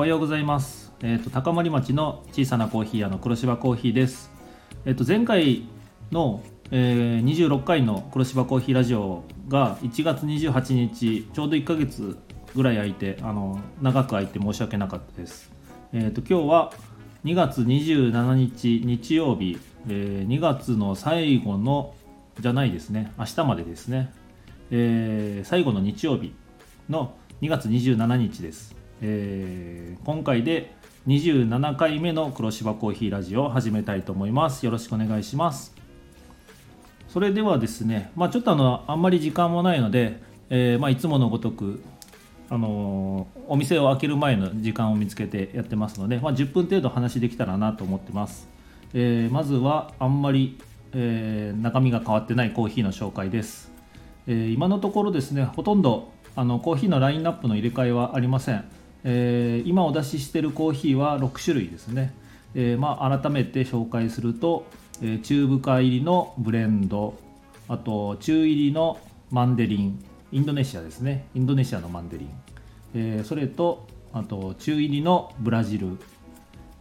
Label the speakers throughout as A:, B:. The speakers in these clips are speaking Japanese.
A: おはようございます。えっ、と高森町の小さなコーヒー屋の黒芝コーヒーです。えっ、と前回の、えー26回の黒芝コーヒーラジオが1月28日ちょうど1ヶ月ぐらい空いてあの長く空いて申し訳なかったです。えっ、と今日は2月27日日曜日、えー2月の最後のじゃないですね明日までですね、えー最後の日曜日の2月27日です、えー今回で27回目の黒芝コーヒーラジオを始めたいと思います。よろしくお願いします。それではですねまあちょっとあのあんまり時間もないので、えーまあ、いつものごとくあのーお店を開ける前の時間を見つけてやってますので、まあ、10分程度話できたらなと思ってます、えーまずはあんまり、え中身が変わってないコーヒーの紹介です、え今のところですねほとんどあのコーヒーのラインナップの入れ替えはありません、えー今お出ししているコーヒーは6種類ですね、えーまあ、改めて紹介すると、えー中深入りのブレンドあと中入りのマンデリンインドネシアですね。インドネシアのマンデリン、えそれとあと中入りのブラジル、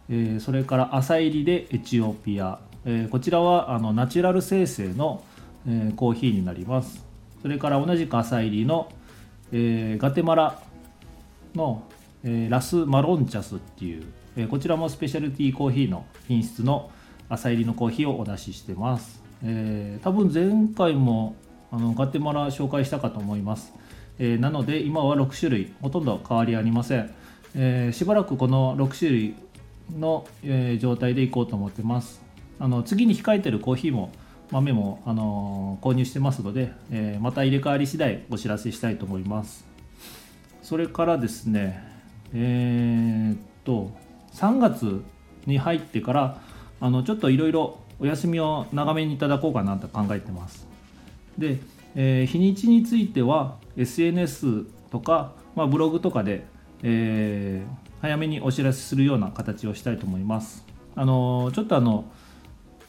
A: えそれから浅入りでエチオピア、えこちらはあのナチュラル生成の、えコーヒーになります。それから同じく浅入りの、えガテマラの、えーラス・マロンチャスっていう、えーこちらもスペシャルティーコーヒーの品質の浅入りのコーヒーをお出ししてます、えー多分前回もあのガテマラ紹介したかと思います、えなので今は6種類ほとんど変わりありません、えしばらくこの6種類の、え状態でいこうと思ってます。あの次に控えてるコーヒーも豆も、あの購入してますので、えまた入れ替わり次第お知らせしたいと思います。それからですねえーっと3月に入ってからあのちょっといろいろお休みを長めにいただこうかなと考えてます。で、えー日にちについては SNS とか、まあ、ブログとかで、えー早めにお知らせするような形をしたいと思います。あのちょっとあの、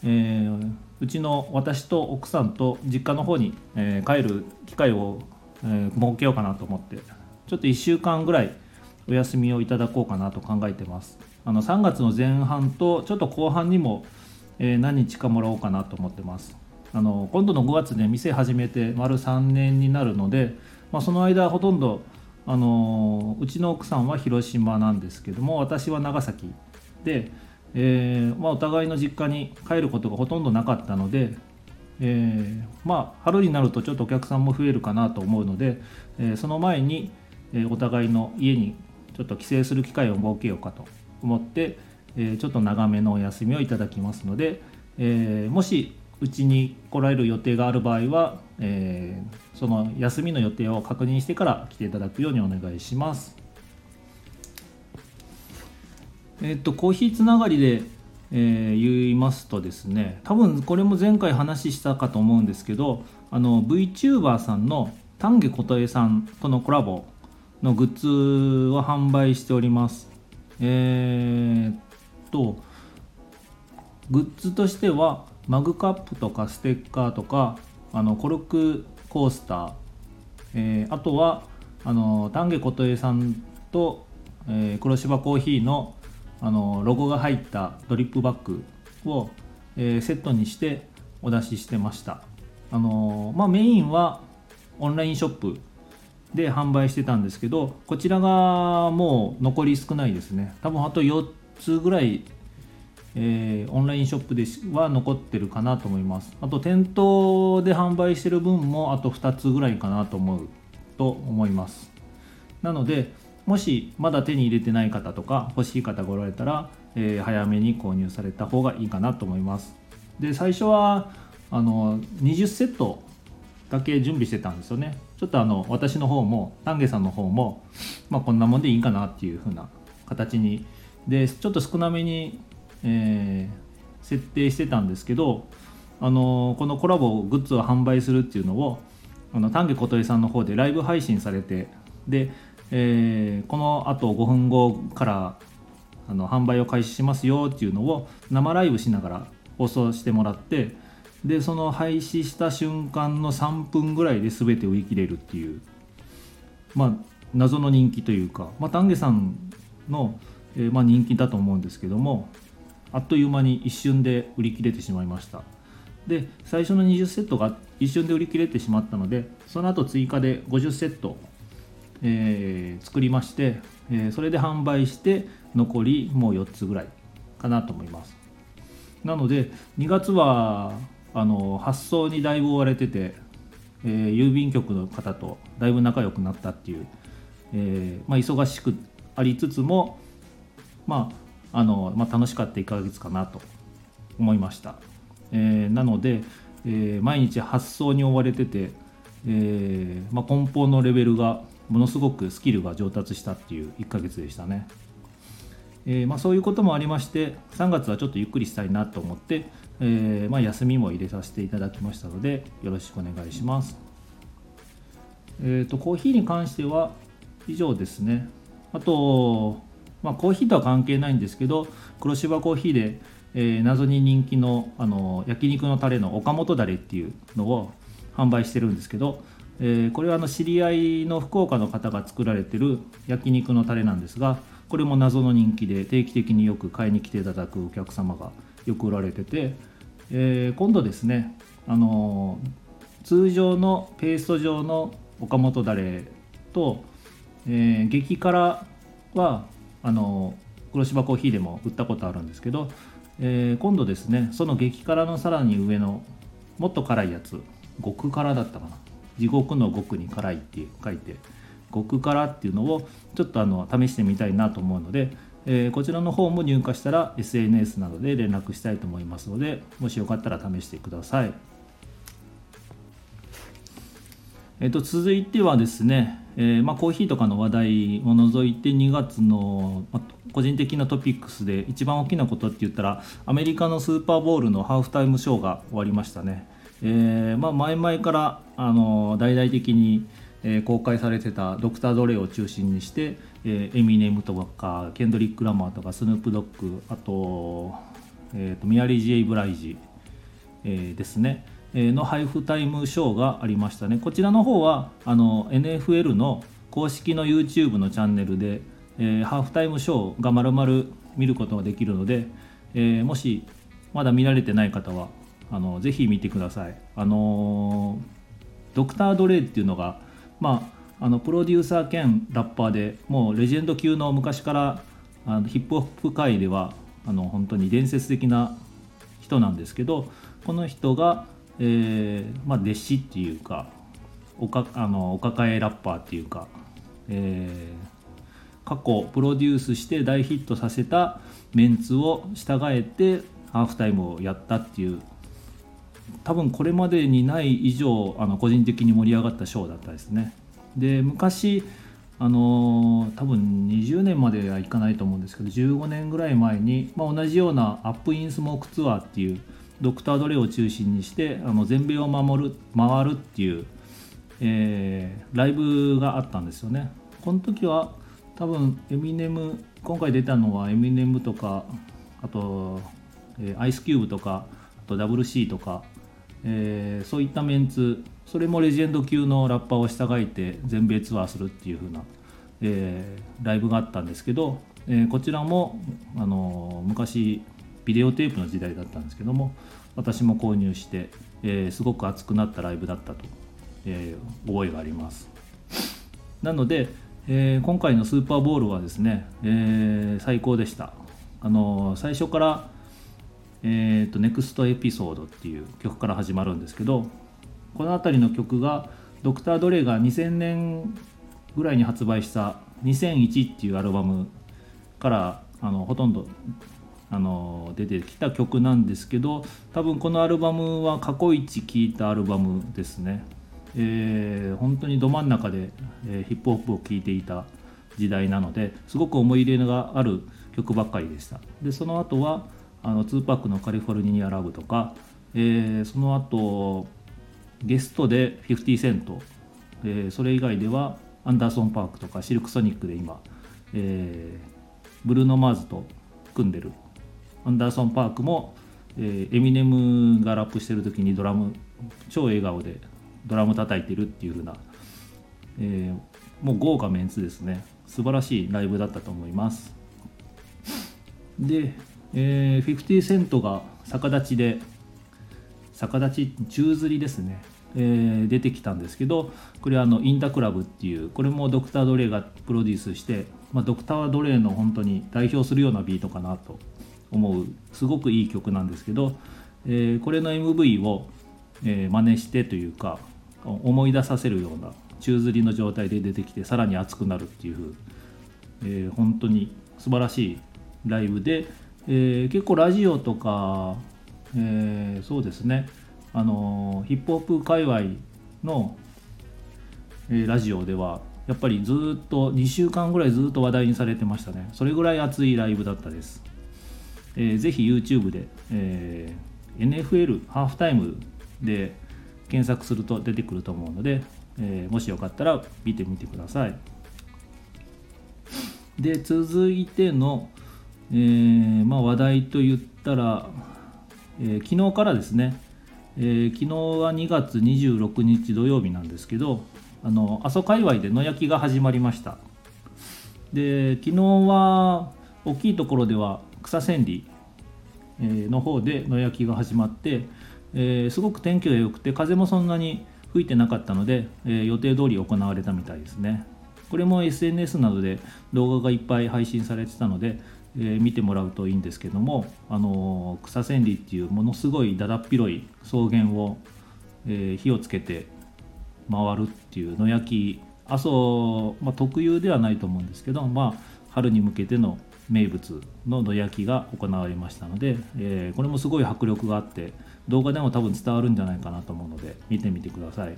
A: えーうちの私と奥さんと実家の方に、えー帰る機会を、えー設けようかなと思ってちょっと1週間ぐらいお休みをいただこうかなと考えてます。あの3月の前半とちょっと後半にも、えー何日かもらおうかなと思ってます。あの今度の5月で店始めて丸3年になるので、まあ、その間ほとんどあのうちの奥さんは広島なんですけども私は長崎で、えーまあ、お互いの実家に帰ることがほとんどなかったので、えーまあ春になるとちょっとお客さんも増えるかなと思うので、えーその前に、えお互いの家にちょっと帰省する機会を設けようかと思って、えーちょっと長めのお休みをいただきますので、えーもしうちに来られる予定がある場合は、えーその休みの予定を確認してから来ていただくようにお願いします。えっとコーヒーつながりで、えー言いますとですね多分これも前回話したかと思うんですけどあの VTuber さんの丹下琴恵さんとのコラボのグッズを販売しております。えーっとグッズとしてはマグカップとかステッカーとかあのコルクコースター、えーあとはあの丹下琴恵さんと、えー黒芝コーヒーのあのロゴが入ったドリップバッグを、えーセットにしてお出ししてました。あの、まあ、メインはオンラインショップで販売してたんですけどこちらがもう残り少ないですね。多分あと4つぐらいえーオンラインショップでは残ってるかなと思います。あと店頭で販売してる分もあと2つぐらいかなと思うと思います。なのでもしまだ手に入れてない方とか欲しい方がおられたら、えー早めに購入された方がいいかなと思います。で最初はあの20セットだけ準備してたんですよね。ちょっとあの私の方も丹下さんの方も、まあ、こんなもんでいいかなっていう風な形に。でちょっと少なめに、えー設定してたんですけどあのこのコラボグッズを販売するっていうのをあの丹下琴恵さんの方でライブ配信されてで、えーこのあと5分後からあの販売を開始しますよっていうのを生ライブしながら放送してもらってでその廃止した瞬間の3分ぐらいで全て売り切れるっていう。まあ謎の人気というか、まあ、丹下さんの、えー、まあ、人気だと思うんですけどもあっという間に一瞬で売り切れてしまいました。で最初の20セットが一瞬で売り切れてしまったのでその後追加で50セット、えー、作りまして、えー、それで販売して残りもう4つぐらいかなと思います。なので2月はあの発送にだいぶ追われてて、えー、郵便局の方とだいぶ仲良くなったっていう、えまあ、忙しくありつつもまああのまあ、楽しかった1ヶ月かなと思いました。えー、なので、え、毎日発想に追われてて、えまあ、梱包のレベルがものすごくスキルが上達したっていう1ヶ月でしたね、えーまあ、そういうこともありまして3月はちょっとゆっくりしたいなと思って、えーまあ、休みも入れさせていただきましたのでよろしくお願いします。え、ー、とコーヒーに関しては以上ですね。あと、まあ、コーヒーとは関係ないんですけど黒芝コーヒーでえー、謎に人気のあの焼肉のタレの岡本だれっていうのを販売してるんですけど、えー、これはあの知り合いの福岡の方が作られてる焼肉のタレなんですがこれも謎の人気で定期的によく買いに来ていただくお客様がよく売られてて、えー、今度ですねあの通常のペースト状の岡本だれと、えー、激辛はあの黒芝コーヒーでも売ったことあるんですけどえー、今度ですねその激辛のさらに上のもっと辛いやつ極辛だったかな。地獄の極に辛いって書いて極辛っていうのをちょっとあの試してみたいなと思うので、えー、こちらの方も入荷したら SNS などで連絡したいと思いますのでもしよかったら試してください。えー、と続いてはですね、えー、まあ、コーヒーとかの話題を除いて2月の、まあ、個人的なトピックスで一番大きなことって言ったらアメリカのスーパーボールのハーフタイムショーが終わりましたね。えー、まあ、前々からあの大々的に、えー、公開されてたドクター・ドレイを中心にして、えー、エミネムとかケンドリック・ラマーとかスヌープ・ドッグあと,、えーと、ミアリー・ジェイ・ブライジ、えー、ですね、えー、のハイフタイムショーがありましたねこちらの方はあの NFL の公式の YouTube のチャンネルでえー、ハーフタイムショーがまるまる見ることができるので、えー、もしまだ見られてない方はあのぜひ見てください。あの、ドクター・ドレイっていうのが、まあ、あのプロデューサー兼ラッパーでもうレジェンド級の昔からあのヒップホップ界ではあの本当に伝説的な人なんですけどこの人が、えーまあ、弟子っていうかおかあのお抱えラッパーっていうか、えー、過去プロデュースして大ヒットさせたメンツを従えてハーフタイムをやったっていう多分これまでにない以上あの個人的に盛り上がったショーだったですね。で昔あの多分20年まではいかないと思うんですけど15年ぐらい前に、まあ、同じようなアップインスモークツアーっていうドクター・ドレを中心にしてあの全米を守る回るっていう、えー、ライブがあったんですよね。この時は多分エミネム今回出たのはエミネムとかあと、えー、アイスキューブとかあと WC とか、えー、そういったメンツそれもレジェンド級のラッパーを従えて全米ツアーするっていう風な、えー、ライブがあったんですけど、えー、こちらも、あの昔ビデオテープの時代だったんですけども私も購入して、え、すごく熱くなったライブだったと、えー、覚えがあります。なので、え、今回のスーパーボールはですね、え、最高でした。あの最初から「えーと、ネクストエピソード」っていう曲から始まるんですけどこの辺りの曲がドクター・ドレイが2000年ぐらいに発売した「2001」っていうアルバムからあのほとんどあの出てきた曲なんですけど多分このアルバムは過去一聴いたアルバムですね。えー、本当にど真ん中で、えー、ヒップホップを聴いていた時代なのですごく思い入れがある曲ばっかりでした。でその後はあの2パックのカリフォルニアラブとか、えー、その後ゲストで50セント、えー、それ以外ではアンダーソン・パークとかシルク・ソニックで今、えー、ブルーノ・マーズと組んでる。アンダーソン・パークも、えー、エミネムがラップしてる時にドラム超笑顔でドラム叩いてるっていう風な、えー、もう豪華メンツですね。素晴らしいライブだったと思います。で、えー、50セントが逆立ちで逆立ち宙吊りですね、えー、出てきたんですけどこれはあのインタクラブっていうこれもドクター・ドレイがプロデュースして、まあ、ドクター・ドレイの本当に代表するようなビートかなと思うすごくいい曲なんですけど、えー、これの MV を、えー、真似してというか思い出させるような宙吊りの状態で出てきてさらに熱くなるっていう、えー、本当に素晴らしいライブで、えー、結構ラジオとか、えー、そうですね。あのヒップホップ界隈の、えー、ラジオではやっぱりずっと2週間ぐらいずっと話題にされてましたね。それぐらい熱いライブだったです、えー、ぜひ YouTube で、えー、NFL ハーフタイムで検索すると出てくると思うので、えー、もしよかったら見てみてください。で続いての、えー、まあ、話題と言ったら、えー、昨日からですね、え昨日は2月26日土曜日なんですけどあの阿蘇界隈で野焼きが始まりました。で昨日は大きいところでは草千里の方で野焼きが始まって、えー、すごく天気が良くて風もそんなに吹いてなかったので、えー、予定通り行われたみたいですね。これも SNS などで動画がいっぱい配信されてたので、えー、見てもらうといいんですけども、あの草千里っていうものすごいだだっ広い草原を、え火をつけて回るっていう野焼き阿蘇、まあ、特有ではないと思うんですけど、まあ、春に向けての名物の野焼きが行われましたので、えー、これもすごい迫力があって動画でも多分伝わるんじゃないかなと思うので見てみてください。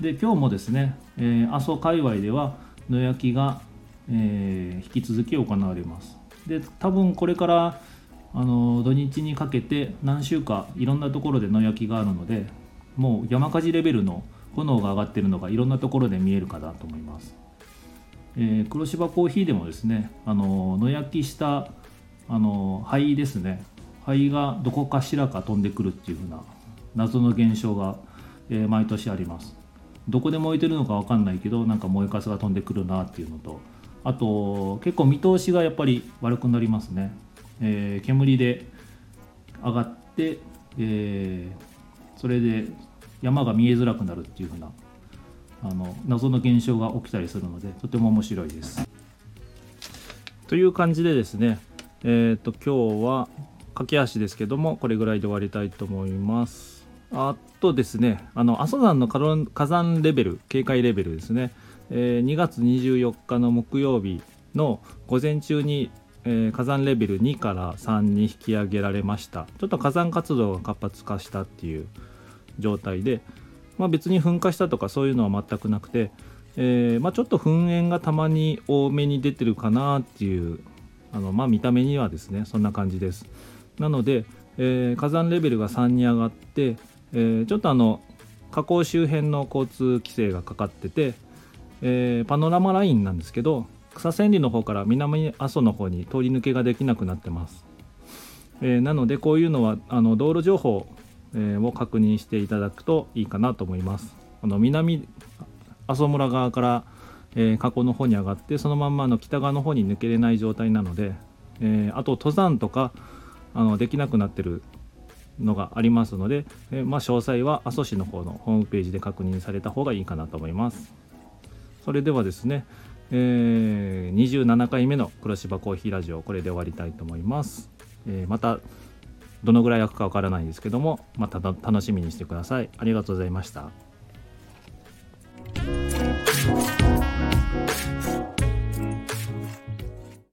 A: で今日もですね、えー、阿蘇界隈では野焼きが、えー、引き続き行われます。で多分これからあの土日にかけて何週かいろんなところで野焼きがあるのでもう山火事レベルの炎が上がってるのがいろんなところで見えるかなと思います。えー、黒芝コーヒーでもですねあの野焼きしたあの灰ですね。灰がどこかしらか飛んでくるっていう風な謎の現象が、えー、毎年あります。どこで燃えてるのか分かんないけどなんか燃えかすが飛んでくるなっていうのとあと結構見通しがやっぱり悪くなりますね、えー、煙で上がって、えー、それで山が見えづらくなるっていう風なあの謎の現象が起きたりするのでとても面白いです。という感じでですね、えーと、今日は駆け足ですけどもこれぐらいで終わりたいと思います。あとですねあの阿蘇山の火山レベル警戒レベルですね、えー、2月24日の木曜日の午前中に、えー、火山レベル2から3に引き上げられました。ちょっと火山活動が活発化したっていう状態で、まあ、別に噴火したとかそういうのは全くなくて、えー、まあ、ちょっと噴煙がたまに多めに出てるかなっていうあの、まあ、見た目にはですねそんな感じです。なので、えー、火山レベルが3に上がって、え、ちょっとあの火口周辺の交通規制がかかってて、えパノラマラインなんですけど草千里の方から南阿蘇の方に通り抜けができなくなってます、えなのでこういうのはあの道路情報えを確認していただくといいかなと思います。この南阿蘇村側から、えー、河口の方に上がってそのまんまの北側の方に抜けれない状態なので、え、あと登山とかあのできなくなってるのがありますので、え、まあ、詳細は阿蘇市の方のホームページで確認された方がいいかなと思います。それではですね、えー27回目の黒芝コーヒーラジオこれで終わりたいと思います。えまたどのぐらい開くかわからないですけどもまた楽しみにしてくださいありがとうございました